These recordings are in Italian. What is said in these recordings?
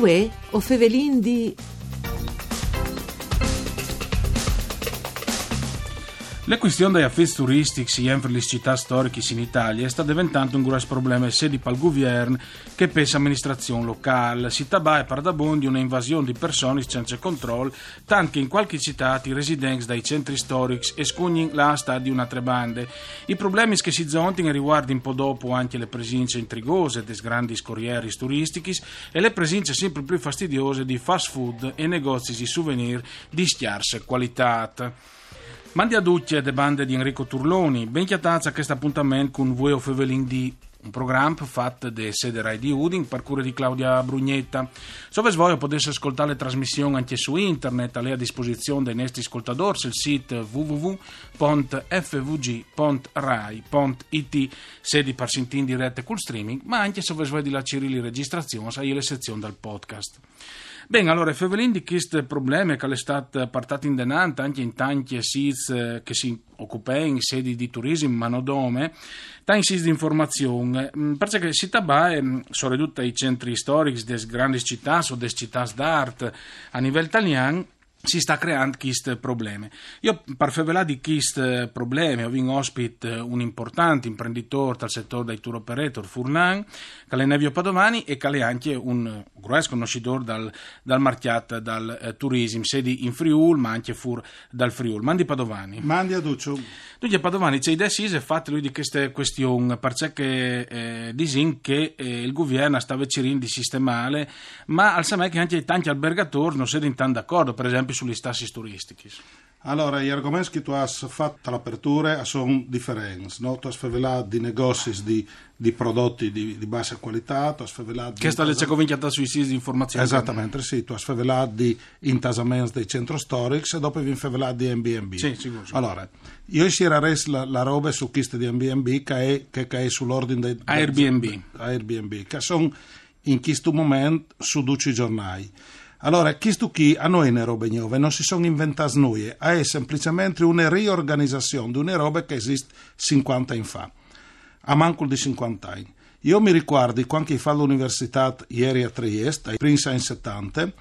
Uè, o fevelin di... La questione degli affitti turistici in le città storiche in Italia sta diventando un grosso problema sia di pal governo che per l'amministrazione locale. Si tabà e pardabondi una invasione di persone senza controllo, tanto che in qualche città i residenti dai centri storici escugnin l'asta di una tre bande. I problemi che si zontino riguardano un po' dopo anche le presenze intrigose dei grandi corrieri turistici e le presenze sempre più fastidiose di fast food e negozi di souvenir di scarsa qualità. Mandi a tutti le bande di Enrico Turloni, ben chiatazza a questo appuntamento con voi o Fevelin di un programma fatto da sede Rai di Udin per cura di Claudia Brugnetta. Se voi potete ascoltare le trasmissioni anche su internet, a lei a disposizione dei nostri ascoltatori sul sito www.fvg.rai.it, sedi per sentire in diretta col streaming, ma anche se voi di la Cirilli registrazione, sai le sezioni del podcast. Bene, allora, Fevelin di questo problema che è stato portato in denante anche in tanti siti eh, che si occupano in sedi di turismo, ma non dome, tanti siti di informazione, mm, perché si tabae mm, sono ridotti ai centri storici delle grandi città o delle città d'arte a livello italiano si sta creando questo problema. Io per favelare di questo problema ho vinto ospite un importante imprenditore del settore dei tour operator, Furlan, che è Nevio Padovani e che è anche un grosso conoscitore dal, dal marchiato dal eh, turismo, sedi in Friul ma anche fuori dal Friul. Mandi Padovani. Mandi a Duccio. Dunque Padovani, c'è idea sì, fatte lui di queste questioni, perché eh, disin che eh, il governo stava cercando di sistemare, ma al che anche tanti albergatori non sono d'accordo, per esempio sugli stassi turistici. Allora, gli argomenti che tu hai fatto all'apertura sono differenti. No? Tu hai svelato di negozi di, di prodotti di, di, bassa qualità, tu hai svelato... Che sta le convinciata sui siti di informazione. Esattamente, sì. Tu hai svelato di intasamenti dei centri storici e dopo vi svelato di MBB. Sì, sicuro. Allora, io scirerei la, la roba su queste di MBB che è, che è sull'ordine dei... Airbnb. Airbnb, che sono in questo momento su 12 giornali. Allora, questo qui a noi ne robe nuove non si sono inventate noi, è semplicemente una riorganizzazione di una roba che esiste 50 anni fa, a manco di 50 anni. Io mi ricordo quando fa all'università ieri a Trieste, ai primi anni 70,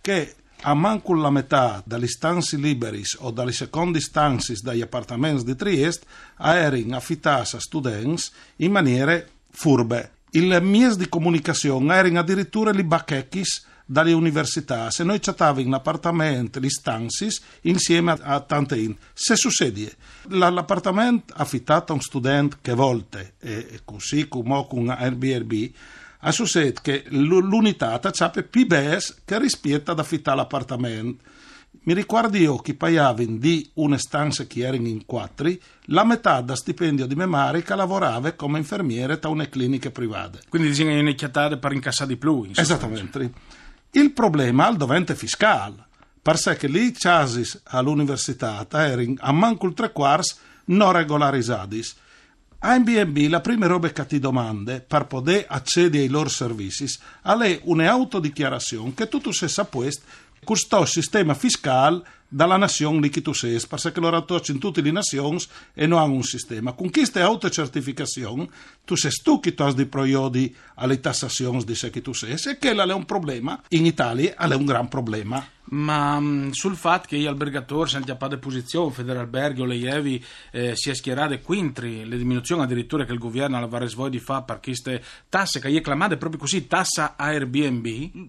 che a manco la metà dalle stanze libere o dalle seconde stanze dagli appartamenti di Trieste erano affittate a studenti in maniere furbe. Il mezzo di comunicazione erano addirittura li bacchecchis dalle università, se noi chattavamo in appartamento, le stanze, insieme a, tante in. Se succede, l'appartamento affittato a un studente che volte, e così come con Airbnb, a succede che l'unità c'ha più bes che rispetta ad affittare l'appartamento. Mi ricordo io che pagavano di una stanza che erano in quattro, la metà da stipendio di mia madre che lavorava come infermiere da una clinica privata. Quindi bisogna iniziare per incassare di più. Esattamente. Il problema è il dovente fiscale, perché lì chasis all'università erano a manco il tre quarti non regolarizzati. A MBNB la prima roba che ti domande per poter accedere ai loro servizi è un'autodichiarazione che tu, tu sei sapesti questo sistema fiscale dalla nazione lì che tu sei, perché loro attuano in tutte le nazioni e non hanno un sistema. Con questa autocertificazione, tu sei tu che tu hai di proiodi alle tassazioni di sé che tu sei, e che è un problema, in Italia è un gran problema ma mm, sul fatto che gli albergatori siano già a posizione, Federalberghi o le Ievi eh, si è schierato quintri, le diminuzioni addirittura che il governo alla Varesvoi di fa per queste tasse che gli è chiamate proprio così, tassa Airbnb,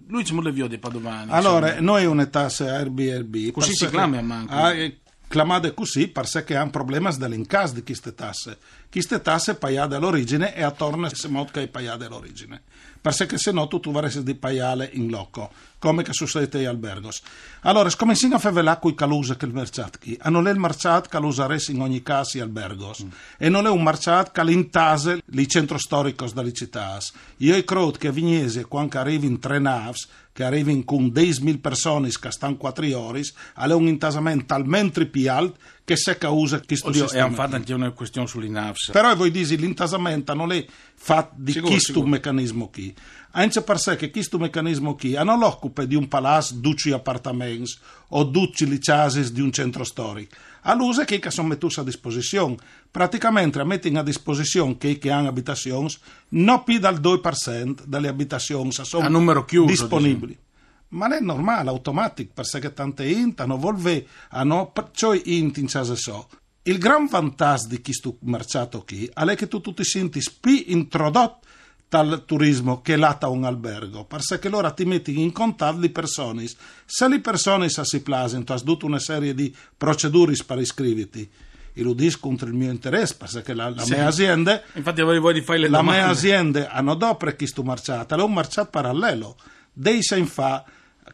lui ci muove dei padovani. Allora, insomma. noi una tassa Airbnb. Così si chiama a manco. Ah, clamate così perché hanno problemi dell'incasso di queste tasse. Queste tasse pagate all'origine e attorno a modo che pagate all'origine. Perché se no tu, tu avresti di pagare in loco come che succede agli albergos. Allora, come si fa con i che il mercato qui? Ah, non è il mercato che lo useresti in ogni caso gli albergos. Mm. E non è un mercato che l'intase i centro storico delle città. Io credo che a Vignese, quando arrivi in tre navi, che arrivano con 10.000 persone che stanno 4 ore, è un intasamento talmente più alto che se causa Oddio, sistema. E hanno fatto anche una questione sulle NAVS. Però voi dite l'intasamento non è fatto di questo meccanismo qui. Anche per sé che questo meccanismo qui non l'occupa di un palazzo, duci appartamenti o duci le case di un centro storico. all'uso che sono messi a disposizione. Praticamente mettono a disposizione che, che hanno abitazioni non più dal 2% delle abitazioni sono a numero chiuso, disponibili. Diciamo. Ma non è normale, automatico, perché tante int hanno volve, hanno perciò int in casa so. Il gran vantaggio di questo mercato qui è che tu, tu ti senti più introdotto dal turismo che lata un albergo, perché loro ti metti in contatto le persone. Se le persone si plasano, tu hai tutta una serie di procedure per iscriverti. E lo dico contro il mio interesse, perché la, la Sì. mia azienda, Infatti voi di fare le la domande. mia azienda hanno dopo questo mercato, è un mercato parallelo. Dei sei fa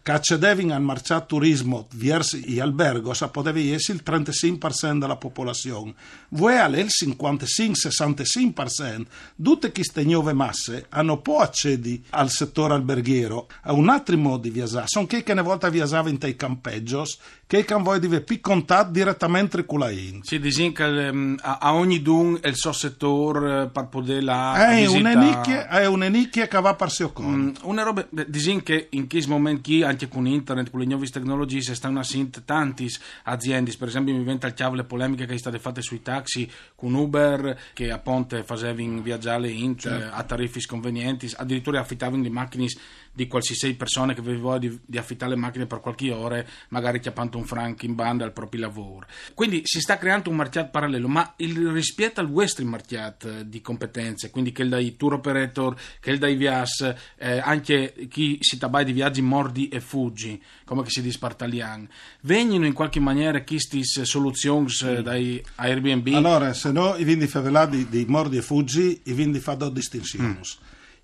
al mercato turismo verso gli alberghi, sa potevi essere il 35% della popolazione. Alle il 55-65%, tutte queste nuove masse hanno poi accedi al settore alberghiero a un altro modo di viaggiare. Sono che che una volta viaggiavano in dei campeggios, che che voi deve più contatto direttamente con la in. Si dice che ehm, a, ogni dun è il suo settore eh, per poter la È visita- è un'enicchia che va per sé Mm, una roba, dicono che in questo momento qui, anche con internet, con le nuove tecnologie, si stanno assint tanti aziende, per esempio mi diventa il chiave le polemiche che sono state fatte sui taxi con Uber, che appunto facevano viaggiare in, Certo. a tariffi sconvenienti, addirittura affittavano le macchine di qualsiasi persona che aveva di, di affittare le macchine per qualche ora, magari chiappando un franco in banda al proprio lavoro. Quindi si sta creando un mercato parallelo, ma il rispetto al western mercato eh, di competenze, quindi che dai tour operator, che dai vias, eh, anche chi si tabai di viaggi mordi e fuggi, come si dice italiano, vengono in qualche maniera queste soluzioni eh, dai Airbnb? Allora, se no, i vindi favelati di mordi e fuggi, i vindi fa due distinzioni.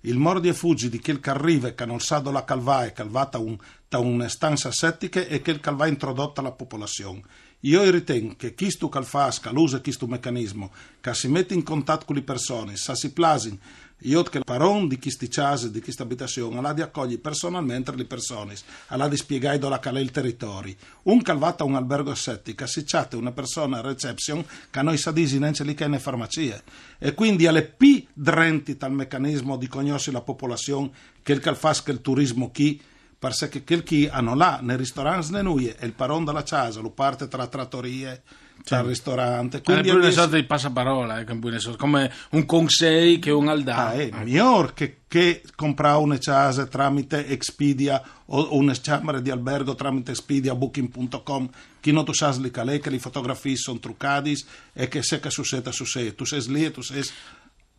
Il mordi e fuggi di quel che arriva che non sa dove calva è calvata un, da una stanza settica e che va introdotta alla popolazione. Io ritengo che chi stu calfasca, l'usa questo meccanismo, che si mette in contatto con le persone, sa si plasin, io che il paron di questi case, di questa abitazione, alla di accogli personalmente le persone, alla di spiegare dove è il territorio. Un calvata a un albergo settica, si chatte una persona a reception che noi sa disi neanche lì che ne farmacie. E quindi alle più drenti tal meccanismo di conoscere la popolazione che il calfasca il turismo chi perché quel chi hanno là nei ristoranti ne nuie e il paron della casa lo parte tra trattorie c'è il ristorante. Eh, quindi pure una sorta di passaparola, eh, come un consei che un aldà. Ah, è miglior che, che comprare una casa tramite Expedia o, una camera di albergo tramite Expedia Booking.com che non tu lì che le fotografie sono truccate e che se che succede succede. Tu sei lì e tu sei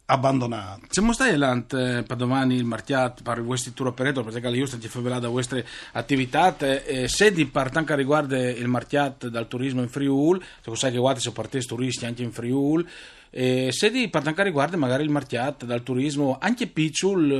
abbandonato Siamo stati avanti eh, per domani il marchiato per questi tour operator, perché la giusta ci fa velare da vostre attività. Eh, se di per tanto riguarda il marchiato dal turismo in Friul, se sai che guardi sono partiti turisti anche in Friul, eh, se di per tanto riguarda magari il marchiato dal turismo anche Picciul,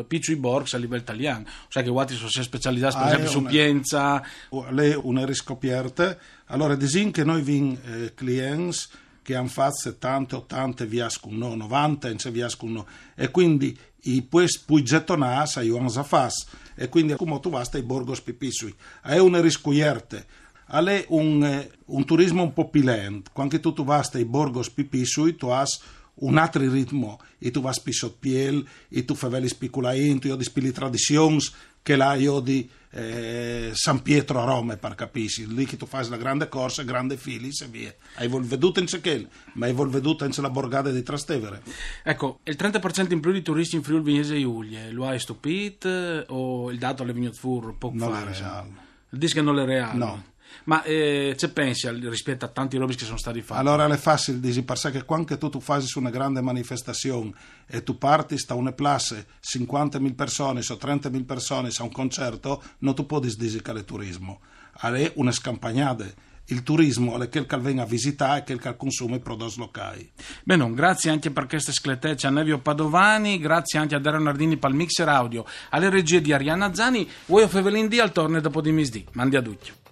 eh, Picciu i Borgs a livello italiano, sai che guardi sono specializzati per Ah, esempio è su una- Pienza, le una riscopierte allora disin che noi vin eh, clients che hanno fatto 70 80 viascuno 90 in viascuno e quindi i pues pui gettonas a Johan Zafas e quindi come tu vas ai borgos pipisui è una riscoierte è un, eh, un turismo un po' pilent quando tu vas ai borgos pipisui tu has un altro ritmo e tu vas più piel e tu fai veli spiculain tu io di spili traditions che là io di eh, San Pietro a Roma per capisci lì che tu fai la grande corsa grande fili e via hai vol veduto in Cechel ma hai vol veduto in la borgata di Trastevere Ecco, il 30% in più di turisti in Friuli Venezia e Giulia, lo hai stupito eh, o il dato è venuto fuori poco non fa? è insomma? reale Il disco non è reale. No. Ma eh, c'è pensi rispetto a tanti robi che sono stati fatti? Allora è facile dire perché quando tu, tu fai una grande manifestazione e tu parti da una place 50.000 persone o 30.000 persone a un concerto, non tu puoi dire che è turismo. È una scampagnata. Il turismo è quel che viene a visitare e quel che consuma i prodotti locali. Bene, grazie anche per queste scletecce a Nevio Padovani, grazie anche a Dario Nardini per il mixer audio, alle regie di Arianna Zani, voi o Fevelin al torne dopo di misdì. Mandi a duccio.